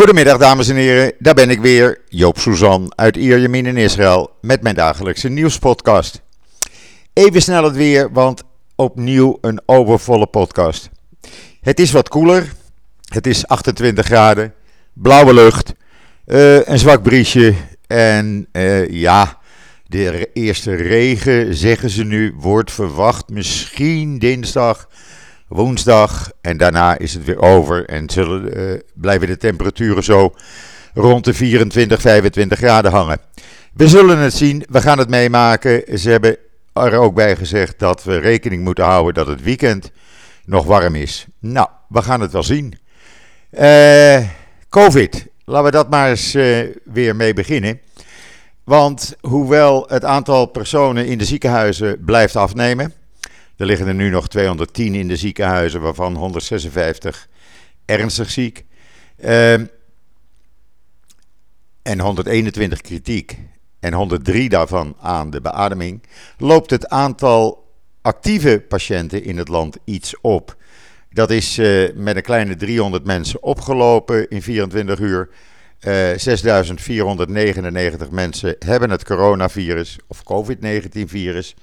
Goedemiddag dames en heren, daar ben ik weer, Joop Suzan uit Ierjemien in Israël met mijn dagelijkse nieuwspodcast. Even snel het weer, want opnieuw een overvolle podcast. Het is wat koeler, het is 28 graden, blauwe lucht, uh, een zwak briesje. En uh, ja, de eerste regen, zeggen ze nu, wordt verwacht misschien dinsdag woensdag. En daarna is het weer over en zullen, uh, blijven de temperaturen zo rond de 24, 25 graden hangen. We zullen het zien, we gaan het meemaken. Ze hebben er ook bij gezegd dat we rekening moeten houden dat het weekend nog warm is. Nou, we gaan het wel zien. Uh, Covid, laten we dat maar eens uh, weer mee beginnen. Want hoewel het aantal personen in de ziekenhuizen blijft afnemen, er liggen er nu nog 210 in de ziekenhuizen, waarvan 156 ernstig ziek. Uh, en 121 kritiek. En 103 daarvan aan de beademing. Loopt het aantal actieve patiënten in het land iets op. Dat is uh, met een kleine 300 mensen opgelopen in 24 uur. Uh, 6.499 mensen hebben het coronavirus of COVID-19-virus.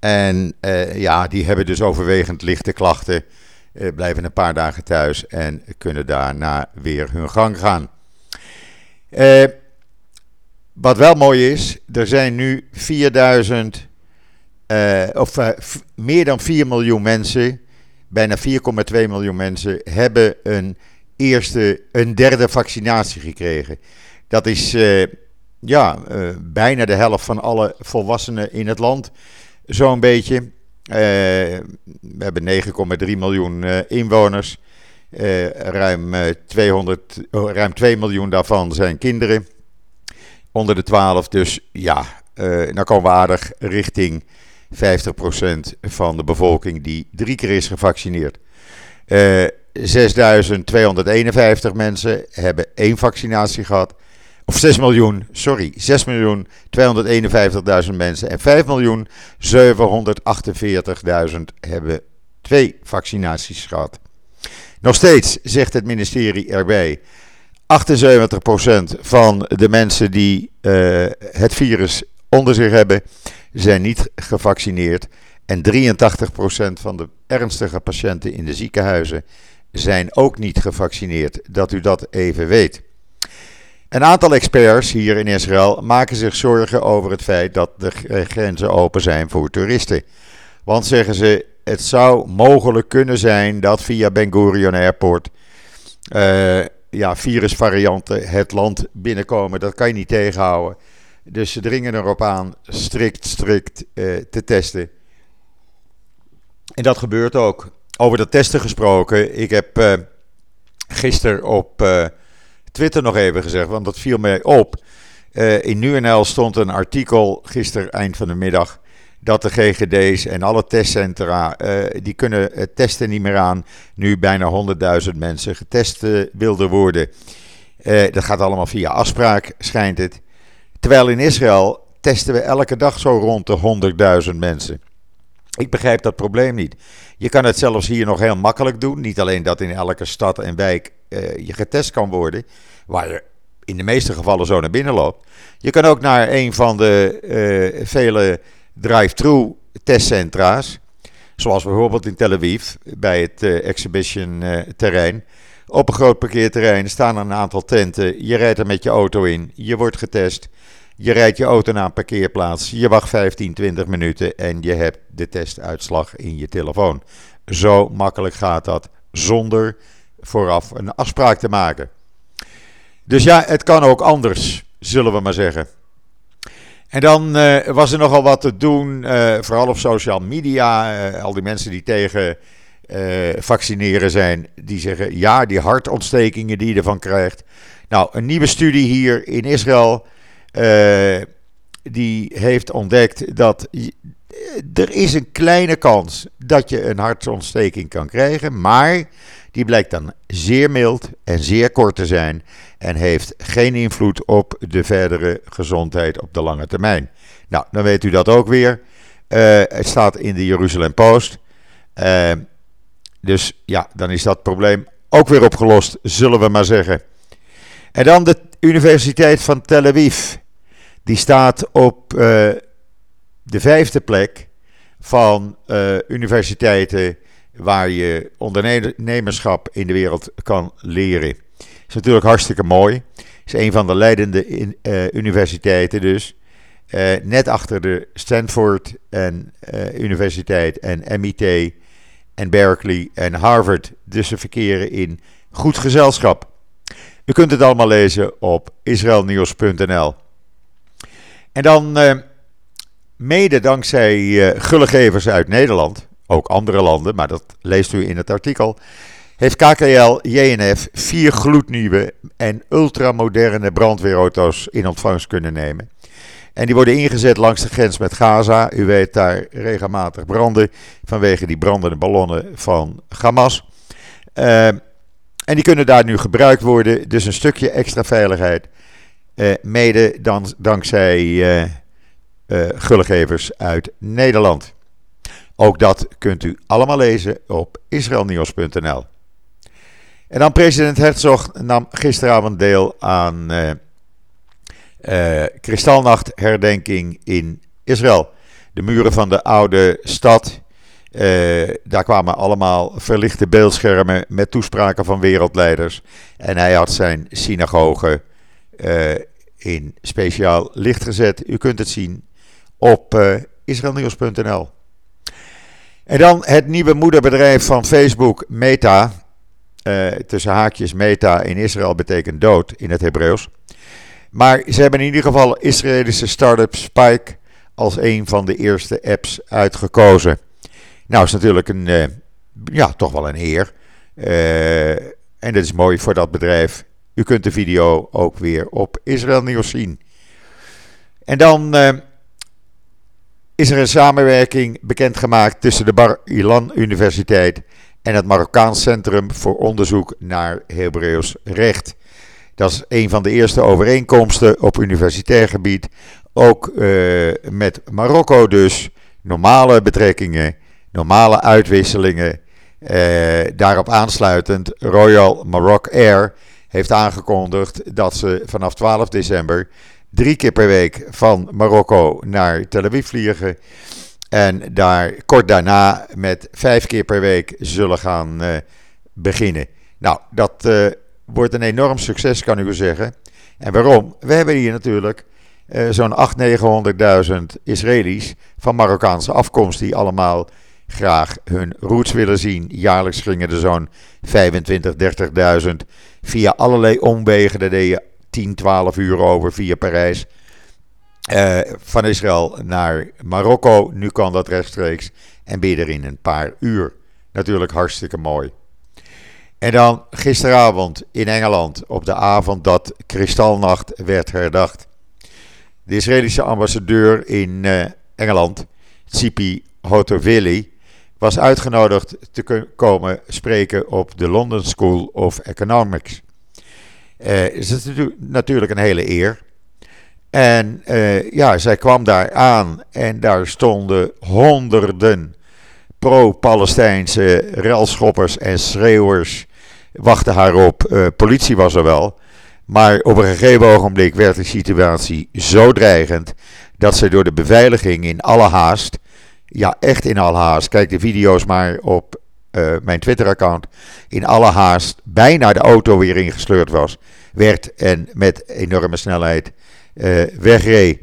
En uh, ja, die hebben dus overwegend lichte klachten, uh, blijven een paar dagen thuis en kunnen daarna weer hun gang gaan. Uh, wat wel mooi is, er zijn nu 4000, of meer dan 4 miljoen mensen, bijna 4,2 miljoen mensen, hebben een eerste, een derde vaccinatie gekregen. Dat is ja, bijna de helft van alle volwassenen in het land zo'n beetje. Uh, we hebben 9,3 miljoen uh, inwoners. Uh, ruim, 200, oh, ruim 2 miljoen daarvan zijn kinderen onder de 12. Dus ja, dan komen we aardig richting 50% van de bevolking die drie keer is gevaccineerd. 6.251 mensen hebben één vaccinatie gehad. Of 6 miljoen, sorry, 6 miljoen 251.000 mensen en 5 miljoen 748.000 hebben twee vaccinaties gehad. Nog steeds zegt het ministerie erbij, 78% van de mensen die uh, het virus onder zich hebben, zijn niet gevaccineerd. En 83% van de ernstige patiënten in de ziekenhuizen zijn ook niet gevaccineerd. Dat u dat even weet. Een aantal experts hier in Israël maken zich zorgen over het feit dat de grenzen open zijn voor toeristen. Want zeggen ze, het zou mogelijk kunnen zijn dat via Ben Gurion Airport uh, ja, virusvarianten het land binnenkomen. Dat kan je niet tegenhouden. Dus ze dringen erop aan strikt, strikt uh, te testen. En dat gebeurt ook. Over dat testen gesproken, ik heb uh, gisteren op Twitter nog even gezegd, want dat viel mij op. Uh, in NuNL stond een artikel gisteren eind van de middag dat de GGD's en alle testcentra, uh, die kunnen het testen niet meer aan. Nu bijna 100.000 mensen getest uh, wilden worden. dat gaat allemaal via afspraak, schijnt het. Terwijl in Israël testen we elke dag zo rond de 100.000 mensen. Ik begrijp dat probleem niet. Je kan het zelfs hier nog heel makkelijk doen. Niet alleen dat in elke stad en wijk je getest kan worden, waar je in de meeste gevallen zo naar binnen loopt. Je kan ook naar een van de uh, vele drive-thru testcentra's, zoals bijvoorbeeld in Tel Aviv bij het uh, exhibition terrein. Op een groot parkeerterrein staan een aantal tenten. Je rijdt er met je auto in, je wordt getest. Je rijdt je auto naar een parkeerplaats, je wacht 15, 20 minuten en je hebt de testuitslag in je telefoon. Zo makkelijk gaat dat zonder vooraf een afspraak te maken. Dus ja, het kan ook anders, zullen we maar zeggen. En dan uh, was er nogal wat te doen, uh, vooral op social media. Uh, al die mensen die tegen vaccineren zijn, die zeggen ja, die hartontstekingen die je ervan krijgt. Nou, een nieuwe studie hier in Israël, die heeft ontdekt dat er is een kleine kans dat je een hartontsteking kan krijgen, maar die blijkt dan zeer mild en zeer kort te zijn en heeft geen invloed op de verdere gezondheid op de lange termijn. Nou, dan weet u dat ook weer. Uh, het staat in de Jeruzalem Post. Uh, dus ja, dan is dat probleem ook weer opgelost, zullen we maar zeggen. En dan de Universiteit van Tel Aviv. Die staat op uh, de vijfde plek van universiteiten waar je ondernemerschap in de wereld kan leren. Is natuurlijk hartstikke mooi. Is een van de leidende uh, universiteiten dus. Uh, net achter de Stanford en, uh, Universiteit en MIT en Berkeley en Harvard. Dus ze verkeren in goed gezelschap. U kunt het allemaal lezen op israelnieuws.nl. En dan mede dankzij gullegevers uit Nederland, ook andere landen, maar dat leest u in het artikel, heeft KKL JNF vier gloednieuwe en ultramoderne brandweerauto's in ontvangst kunnen nemen. En die worden ingezet langs de grens met Gaza. U weet daar regelmatig branden vanwege die brandende ballonnen van Hamas. Uh, en die kunnen daar nu gebruikt worden. Dus een stukje extra veiligheid. Uh, mede dan, dankzij uh, uit Nederland. Ook dat kunt u allemaal lezen op israelnieuws.nl. En dan president Herzog nam gisteravond deel aan uh, uh, Kristalnachtherdenking in Israël. De muren van de oude stad. Uh, daar kwamen allemaal verlichte beeldschermen met toespraken van wereldleiders. En hij had zijn synagoge in speciaal licht gezet. U kunt het zien op israelnieuws.nl. En dan het nieuwe moederbedrijf van Facebook, Meta. Uh, tussen haakjes Meta in Israël betekent dood in het Hebreeuws. Maar ze hebben in ieder geval Israëlische start-up Spike als een van de eerste apps uitgekozen. Nou, is natuurlijk een, uh, ja, toch wel een eer. Uh, en dat is mooi voor dat bedrijf. U kunt de video ook weer op Israël Nieuws zien. En dan is er een samenwerking bekendgemaakt tussen de Bar Ilan Universiteit en het Marokkaans Centrum voor Onderzoek naar Hebreeuws Recht. Dat is een van de eerste overeenkomsten op universitair gebied. Ook uh, met Marokko dus. Normale betrekkingen, normale uitwisselingen. Uh, daarop aansluitend, Royal Maroc Air heeft aangekondigd dat ze vanaf 12 december drie keer per week van Marokko naar Tel Aviv vliegen. En daar kort daarna met vijf keer per week zullen gaan uh, beginnen. Nou, dat uh, wordt een enorm succes, kan ik u zeggen. En waarom? We hebben hier natuurlijk uh, zo'n 800.000, 900.000 Israëli's van Marokkaanse afkomst die allemaal graag hun roots willen zien. Jaarlijks gingen er zo'n 25, 30.000 via allerlei omwegen. Daar deed je 10, 12 uur over via Parijs. Uh, van Israël naar Marokko. Nu kan dat rechtstreeks. En ben je er in een paar uur. Natuurlijk hartstikke mooi. En dan gisteravond in Engeland, op de avond dat Kristalnacht werd herdacht. De Israëlische ambassadeur in uh, Engeland, Tsipi Hotovili, was uitgenodigd te komen spreken op de London School of Economics. Is het natuurlijk een hele eer. En uh, ja, zij kwam daar aan en daar stonden honderden pro-Palestijnse relschoppers en schreeuwers. Wachten haar op. Uh, politie was er wel. Maar op een gegeven ogenblik werd de situatie zo dreigend dat ze door de beveiliging in alle haast, ja echt in alle haast, kijk de video's maar op uh, mijn Twitter-account, in alle haast bijna de auto weer ingesleurd was, werd en met enorme snelheid uh, wegreed.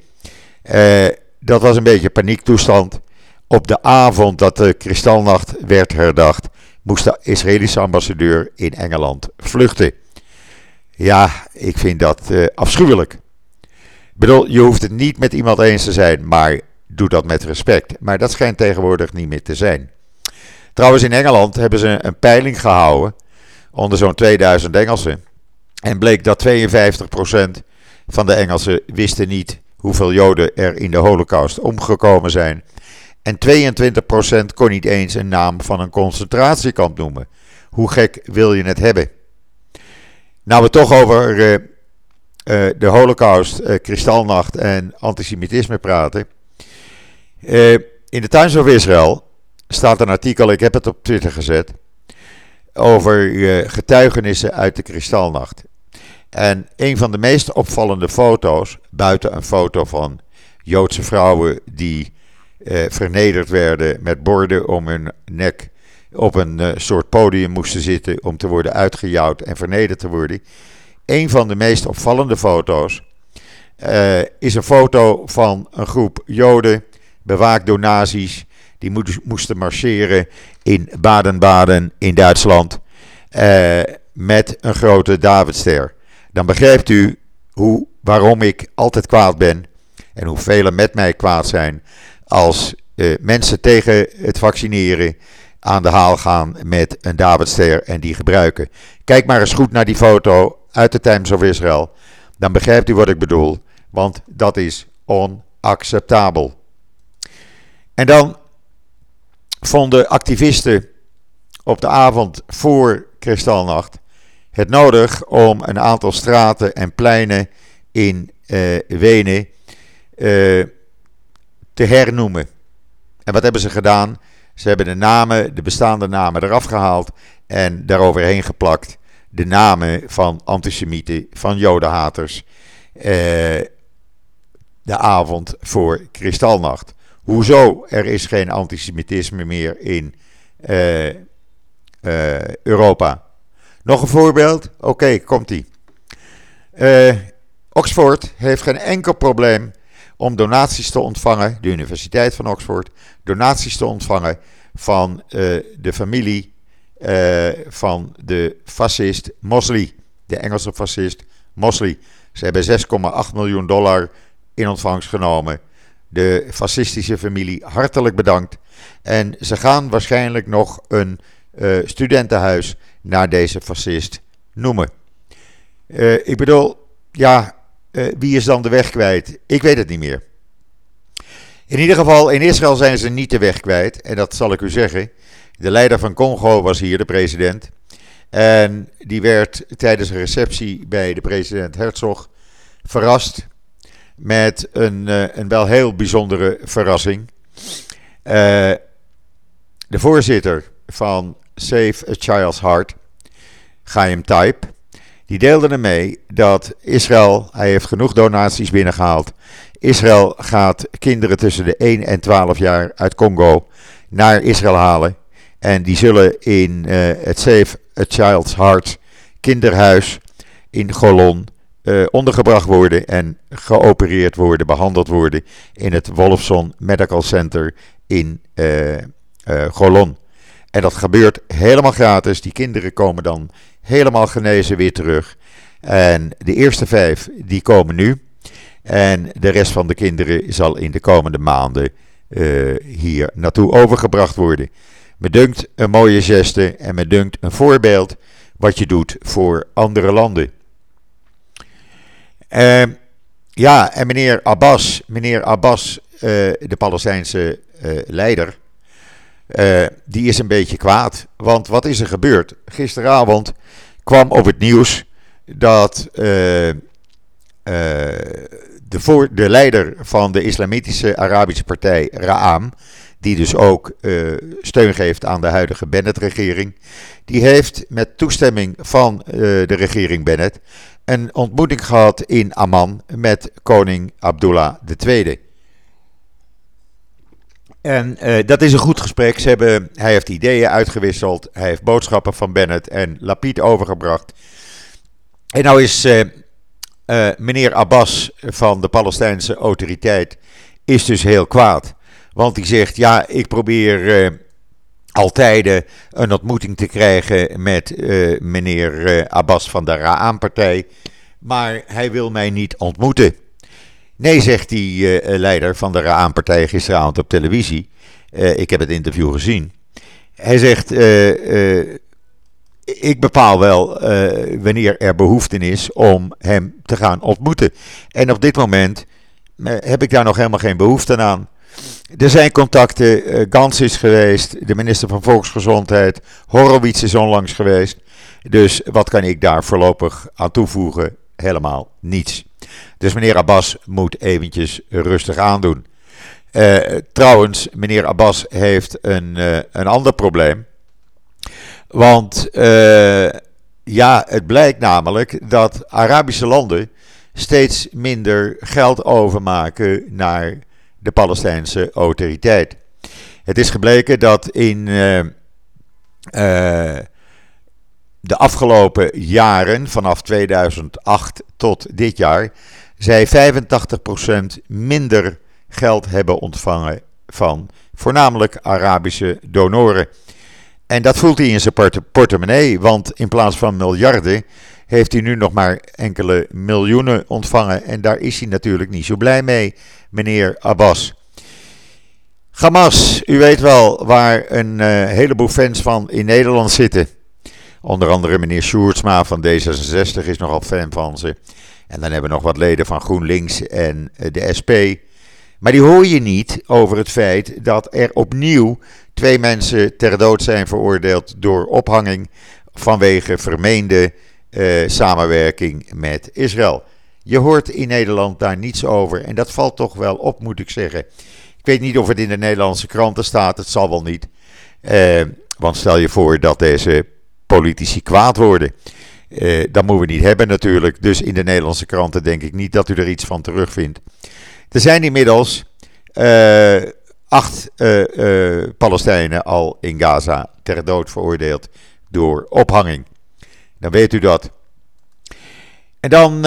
Uh, dat was een beetje paniektoestand. Op de avond dat de Kristalnacht werd herdacht, moest de Israëlische ambassadeur in Engeland vluchten. Ja, ik vind dat afschuwelijk. Ik bedoel, je hoeft het niet met iemand eens te zijn, maar doe dat met respect. Maar dat schijnt tegenwoordig niet meer te zijn. Trouwens, in Engeland hebben ze een peiling gehouden onder zo'n 2000 Engelsen. En bleek dat 52% van de Engelsen wisten niet hoeveel Joden er in de Holocaust omgekomen zijn. En 22% kon niet eens een naam van een concentratiekamp noemen. Hoe gek wil je het hebben? Nou, we toch over uh, uh, de Holocaust, uh, Kristalnacht en antisemitisme praten. in de Times of Israel staat een artikel, ik heb het op Twitter gezet, over getuigenissen uit de Kristalnacht. En een van de meest opvallende foto's, buiten een foto van Joodse vrouwen die eh, vernederd werden met borden om hun nek op een uh, soort podium moesten zitten om te worden uitgejouwd en vernederd te worden. Een van de meest opvallende foto's uh, is een foto van een groep Joden, bewaakt door nazi's, die moesten marcheren in Baden-Baden in Duitsland uh, met een grote Davidster. Dan begrijpt u hoe, waarom ik altijd kwaad ben en hoe velen met mij kwaad zijn als uh, mensen tegen het vaccineren aan de haal gaan met een Davidster en die gebruiken. Kijk maar eens goed naar die foto uit de Times of Israel. Dan begrijpt u wat ik bedoel, want dat is onacceptabel. En dan vonden activisten op de avond voor Kristalnacht het nodig om een aantal straten en pleinen in uh, Wenen uh, te hernoemen. En wat hebben ze gedaan? Ze hebben de namen, de bestaande namen eraf gehaald en daaroverheen geplakt de namen van antisemieten, van jodenhaters, uh, de avond voor Kristalnacht. Hoezo? Er is geen antisemitisme meer in uh, uh, Europa. Nog een voorbeeld? Oké, komt-ie. Uh, Oxford heeft geen enkel probleem om donaties te ontvangen, de Universiteit van Oxford, donaties te ontvangen van de familie van de fascist Mosley, de Engelse fascist Mosley. Ze hebben 6,8 miljoen dollar in ontvangst genomen de fascistische familie hartelijk bedankt. En ze gaan waarschijnlijk nog een uh, studentenhuis naar deze fascist noemen. Uh, ik bedoel, ja, uh, wie is dan de weg kwijt? Ik weet het niet meer. In ieder geval, in Israël zijn ze niet de weg kwijt. En dat zal ik u zeggen. De leider van Congo was hier, de president. En die werd tijdens een receptie bij de president Herzog verrast met een, uh, een wel heel bijzondere verrassing. Uh, de voorzitter van Save a Child's Heart, Chaim Taib, die deelde ermee dat Israël, hij heeft genoeg donaties binnengehaald. Israël gaat kinderen tussen de 1 en 12 jaar uit Congo naar Israël halen. En die zullen in uh, het Save a Child's Heart kinderhuis in Golon uh, ondergebracht worden en geopereerd worden, behandeld worden in het Wolfson Medical Center in uh, uh, Golon. En dat gebeurt helemaal gratis. Die kinderen komen dan helemaal genezen weer terug. En de eerste vijf, die komen nu. En de rest van de kinderen zal in de komende maanden hier naartoe overgebracht worden. Me dunkt een mooie geste en me dunkt een voorbeeld wat je doet voor andere landen. Uh, ja, en meneer Abbas, meneer Abbas, uh, de Palestijnse uh, leider, eh, die is een beetje kwaad. Want wat is er gebeurd? Gisteravond kwam op het nieuws dat de, voor, de leider van de islamitische Arabische partij, Ra'am, die dus ook steun geeft aan de huidige Bennett-regering, die heeft met toestemming van de regering Bennett een ontmoeting gehad in Amman met koning Abdullah II. En uh, dat is een goed gesprek. Ze hebben, hij heeft ideeën uitgewisseld. Hij heeft boodschappen van Bennett en Lapid overgebracht. En nou is meneer Abbas van de Palestijnse autoriteit is dus heel kwaad. Want hij zegt, ja, ik probeer altijd een ontmoeting te krijgen met uh, meneer Abbas van de Ra'an-partij. Maar hij wil mij niet ontmoeten. Nee, zegt die leider van de Ra'an-partij gisteravond op televisie. ik heb het interview gezien. Hij zegt: Ik bepaal wel wanneer er behoefte is om hem te gaan ontmoeten. En op dit moment heb ik daar nog helemaal geen behoefte aan. Er zijn contacten. Uh, Gans is geweest, de minister van Volksgezondheid. Horowitz is onlangs geweest. Dus wat kan ik daar voorlopig aan toevoegen? Helemaal niets. Dus meneer Abbas moet eventjes rustig aandoen. Uh, trouwens, meneer Abbas heeft een, uh, een ander probleem. Want ja, het blijkt namelijk dat Arabische landen steeds minder geld overmaken naar de Palestijnse autoriteit. Het is gebleken dat in uh, uh, de afgelopen jaren, vanaf 2008 tot dit jaar, zij 85% minder geld hebben ontvangen van voornamelijk Arabische donoren. En dat voelt hij in zijn portemonnee, want in plaats van miljarden heeft hij nu nog maar enkele miljoenen ontvangen. En daar is hij natuurlijk niet zo blij mee, meneer Abbas. Hamas, u weet wel waar een uh, heleboel fans van in Nederland zitten. Onder andere meneer Sjoerdsma van D66 is nogal fan van ze. En dan hebben we nog wat leden van GroenLinks en eh, de SP. Maar die hoor je niet over het feit dat er opnieuw twee mensen ter dood zijn veroordeeld door ophanging vanwege vermeende uh, samenwerking met Israël. Je hoort in Nederland daar niets over en dat valt toch wel op, moet ik zeggen. Ik weet niet of het in de Nederlandse kranten staat, het zal wel niet. Uh, want stel je voor dat deze politici kwaad worden. Uh, dat moeten we niet hebben natuurlijk. Dus in de Nederlandse kranten denk ik niet dat u er iets van terugvindt. Er zijn inmiddels acht uh, Palestijnen al in Gaza ter dood veroordeeld door ophanging. Dan weet u dat. En dan,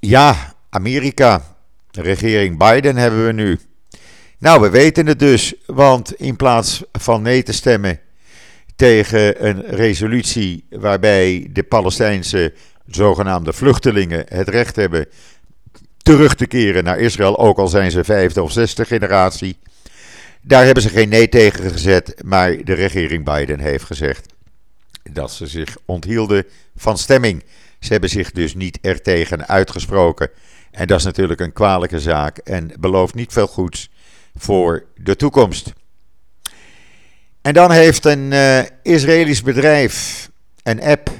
ja, Amerika. Regering Biden hebben we nu. Nou, we weten het dus, want in plaats van nee te stemmen tegen een resolutie waarbij de Palestijnse zogenaamde vluchtelingen het recht hebben terug te keren naar Israël, ook al zijn ze vijfde of zesde generatie. Daar hebben ze geen nee tegen gezet, maar de regering Biden heeft gezegd dat ze zich onthielden van stemming. Ze hebben zich dus niet ertegen uitgesproken. En dat is natuurlijk een kwalijke zaak en belooft niet veel goeds voor de toekomst. En dan heeft een uh, Israëlisch bedrijf een app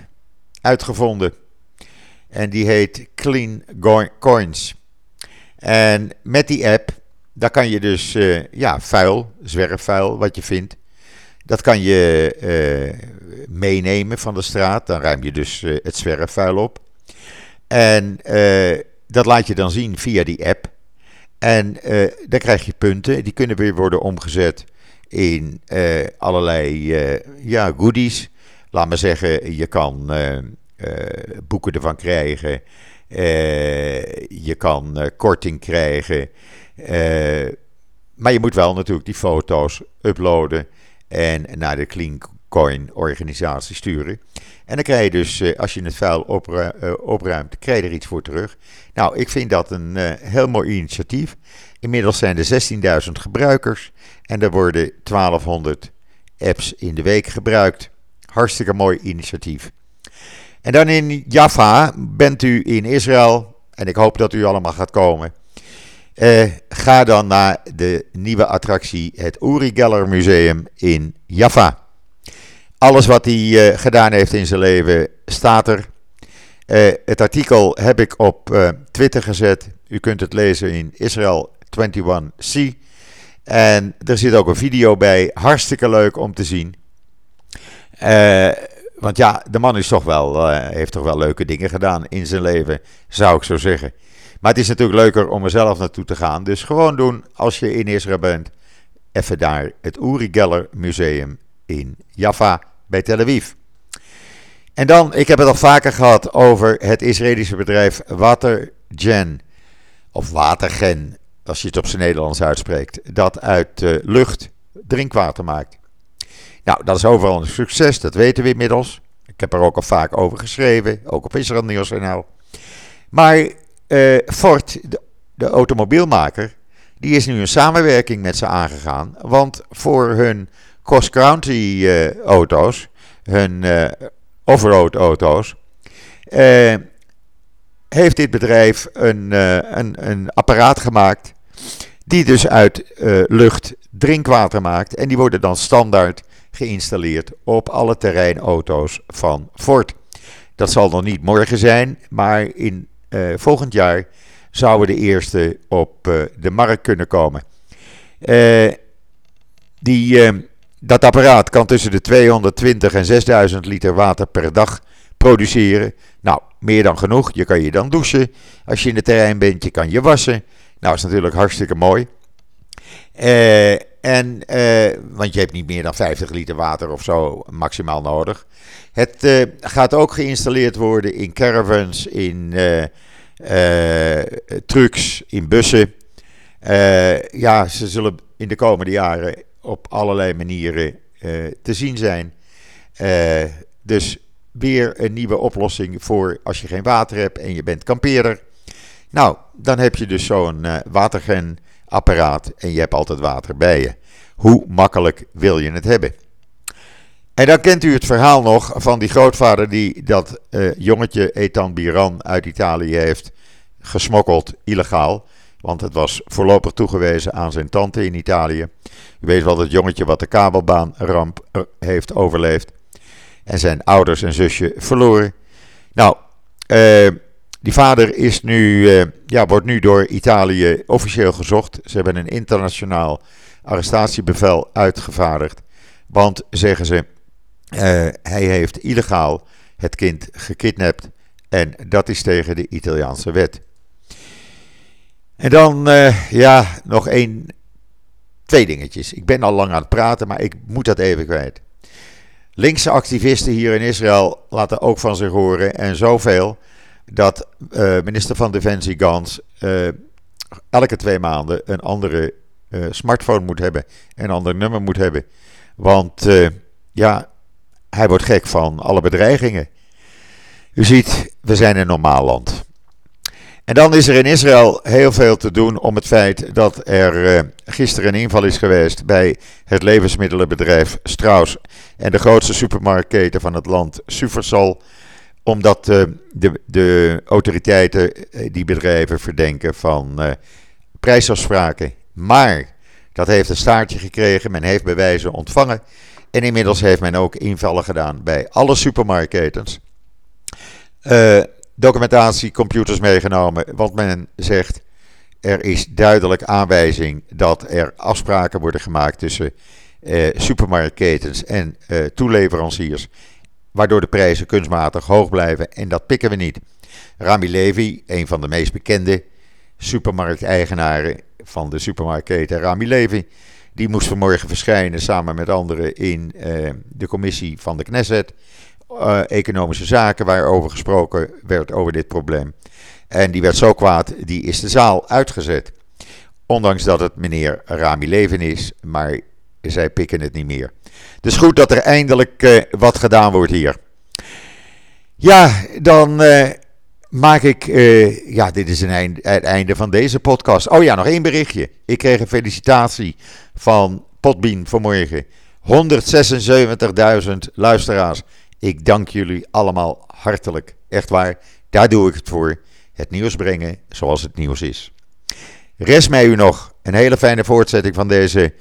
uitgevonden. En die heet Clean Coins. En met die app, daar kan je dus uh, ja, vuil, zwerfvuil, wat je vindt. Dat kan je uh, meenemen van de straat. Dan ruim je dus het zwerfvuil op. En dat laat je dan zien via die app. En dan krijg je punten. Die kunnen weer worden omgezet in allerlei ja, goodies. Laat maar zeggen, je kan boeken ervan krijgen. je kan korting krijgen. maar je moet wel natuurlijk die foto's uploaden en naar de Clean Coin organisatie sturen. En dan krijg je dus, als je het vuil opruimt, krijg je er iets voor terug. Nou, ik vind dat een heel mooi initiatief. Inmiddels zijn er 16.000 gebruikers en er worden 1200 apps in de week gebruikt. Hartstikke mooi initiatief. En dan in Jaffa bent u in Israël en ik hoop dat u allemaal gaat komen. Uh, ga dan naar de nieuwe attractie, het Uri Geller Museum in Jaffa. Alles wat hij uh, gedaan heeft in zijn leven staat er. Uh, het artikel heb ik op Twitter gezet. U kunt het lezen in Israel 21C. En er zit ook een video bij. Hartstikke leuk om te zien. Want ja, de man is toch wel, uh, heeft toch wel leuke dingen gedaan in zijn leven, zou ik zo zeggen. Maar het is natuurlijk leuker om er zelf naartoe te gaan. Dus gewoon doen als je in Israël bent. Even daar het Uri Geller Museum in Jaffa bij Tel Aviv. En dan, ik heb het al vaker gehad over het Israëlische bedrijf Watergen. Of Watergen als je het op zijn Nederlands uitspreekt, dat uit lucht drinkwater maakt. Nou, dat is overal een succes, dat weten we inmiddels. Ik heb er ook al vaak over geschreven, ook op Israël Nieuws.nl. Maar uh, Ford, de, automobielmaker, die is nu een samenwerking met ze aangegaan. Want voor hun cross-country uh, auto's, hun off-road auto's, heeft dit bedrijf een, een, een apparaat gemaakt die dus uit uh, lucht drinkwater maakt. En die worden dan standaard geïnstalleerd op alle terreinauto's van Ford. Dat zal nog niet morgen zijn, maar in uh, volgend jaar zouden de eerste op uh, de markt kunnen komen. die, dat apparaat kan tussen de 220 en 6000 liter water per dag produceren. Nou, meer dan genoeg. Je kan je dan douchen als je in het terrein bent. Je kan je wassen. Nou, is natuurlijk hartstikke mooi. Uh, en, uh, want je hebt niet meer dan 50 liter water of zo maximaal nodig. Het uh, gaat ook geïnstalleerd worden in caravans, in trucks, in bussen. ja, ze zullen in de komende jaren op allerlei manieren te zien zijn. dus weer een nieuwe oplossing voor als je geen water hebt en je bent kampeerder. Nou, dan heb je dus zo'n uh, watergenapparaat en je hebt altijd water bij je. Hoe makkelijk wil je het hebben? En dan kent u het verhaal nog van die grootvader die dat uh, jongetje Etan Biran uit Italië heeft gesmokkeld, illegaal. Want het was voorlopig toegewezen aan zijn tante in Italië. U weet wel dat jongetje wat de kabelbaanramp eh, heeft overleefd en zijn ouders en zusje verloren. Nou, uh, die vader is nu, uh, ja, wordt nu door Italië officieel gezocht. Ze hebben een internationaal arrestatiebevel uitgevaardigd. Want, zeggen ze, uh, hij heeft illegaal het kind gekidnapt. En dat is tegen de Italiaanse wet. En dan, ja, nog één, twee dingetjes. Ik ben al lang aan het praten, maar ik moet dat even kwijt. Linkse activisten hier in Israël laten ook van zich horen. En zoveel dat uh, minister van Defensie Gans uh, elke twee maanden een andere uh, smartphone moet hebben. Een ander nummer moet hebben. Want ja, hij wordt gek van alle bedreigingen. U ziet, we zijn een normaal land. En dan is er in Israël heel veel te doen om het feit dat er gisteren een inval is geweest bij het levensmiddelenbedrijf Strauss en de grootste supermarktketen van het land, Supersal. Omdat uh, de, de, autoriteiten eh, die bedrijven verdenken van uh, prijsafspraken. Maar dat heeft een staartje gekregen, men heeft bewijzen ontvangen. En inmiddels heeft men ook invallen gedaan bij alle supermarktketens. Uh, documentatie, computers meegenomen. Want men zegt, er is duidelijk aanwijzing dat er afspraken worden gemaakt tussen eh, supermarktketens en eh, toeleveranciers. Waardoor de prijzen kunstmatig hoog blijven en dat pikken we niet. Rami Levy, een van de meest bekende supermarkteigenaren van de supermarktketen Rami Levy, die moest vanmorgen verschijnen samen met anderen in eh, de commissie van de Knesset uh, economische zaken waarover gesproken werd over dit probleem. En die werd zo kwaad, die is de zaal uitgezet. Ondanks dat het meneer Rami Leven is, maar zij pikken het niet meer. Dus goed dat er eindelijk uh, wat gedaan wordt hier. Ja, dan uh, maak ik. ja, dit is een eind, het einde van deze podcast. Oh ja, nog één berichtje. Ik kreeg een felicitatie van Potbien vanmorgen. 176.000 luisteraars. Ik dank jullie allemaal hartelijk. Echt waar, daar doe ik het voor. Het nieuws brengen zoals het nieuws is. Rest mij u nog een hele fijne voortzetting van deze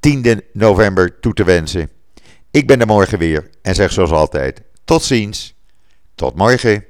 10 november toe te wensen. Ik ben er morgen weer en zeg zoals altijd: tot ziens, tot morgen.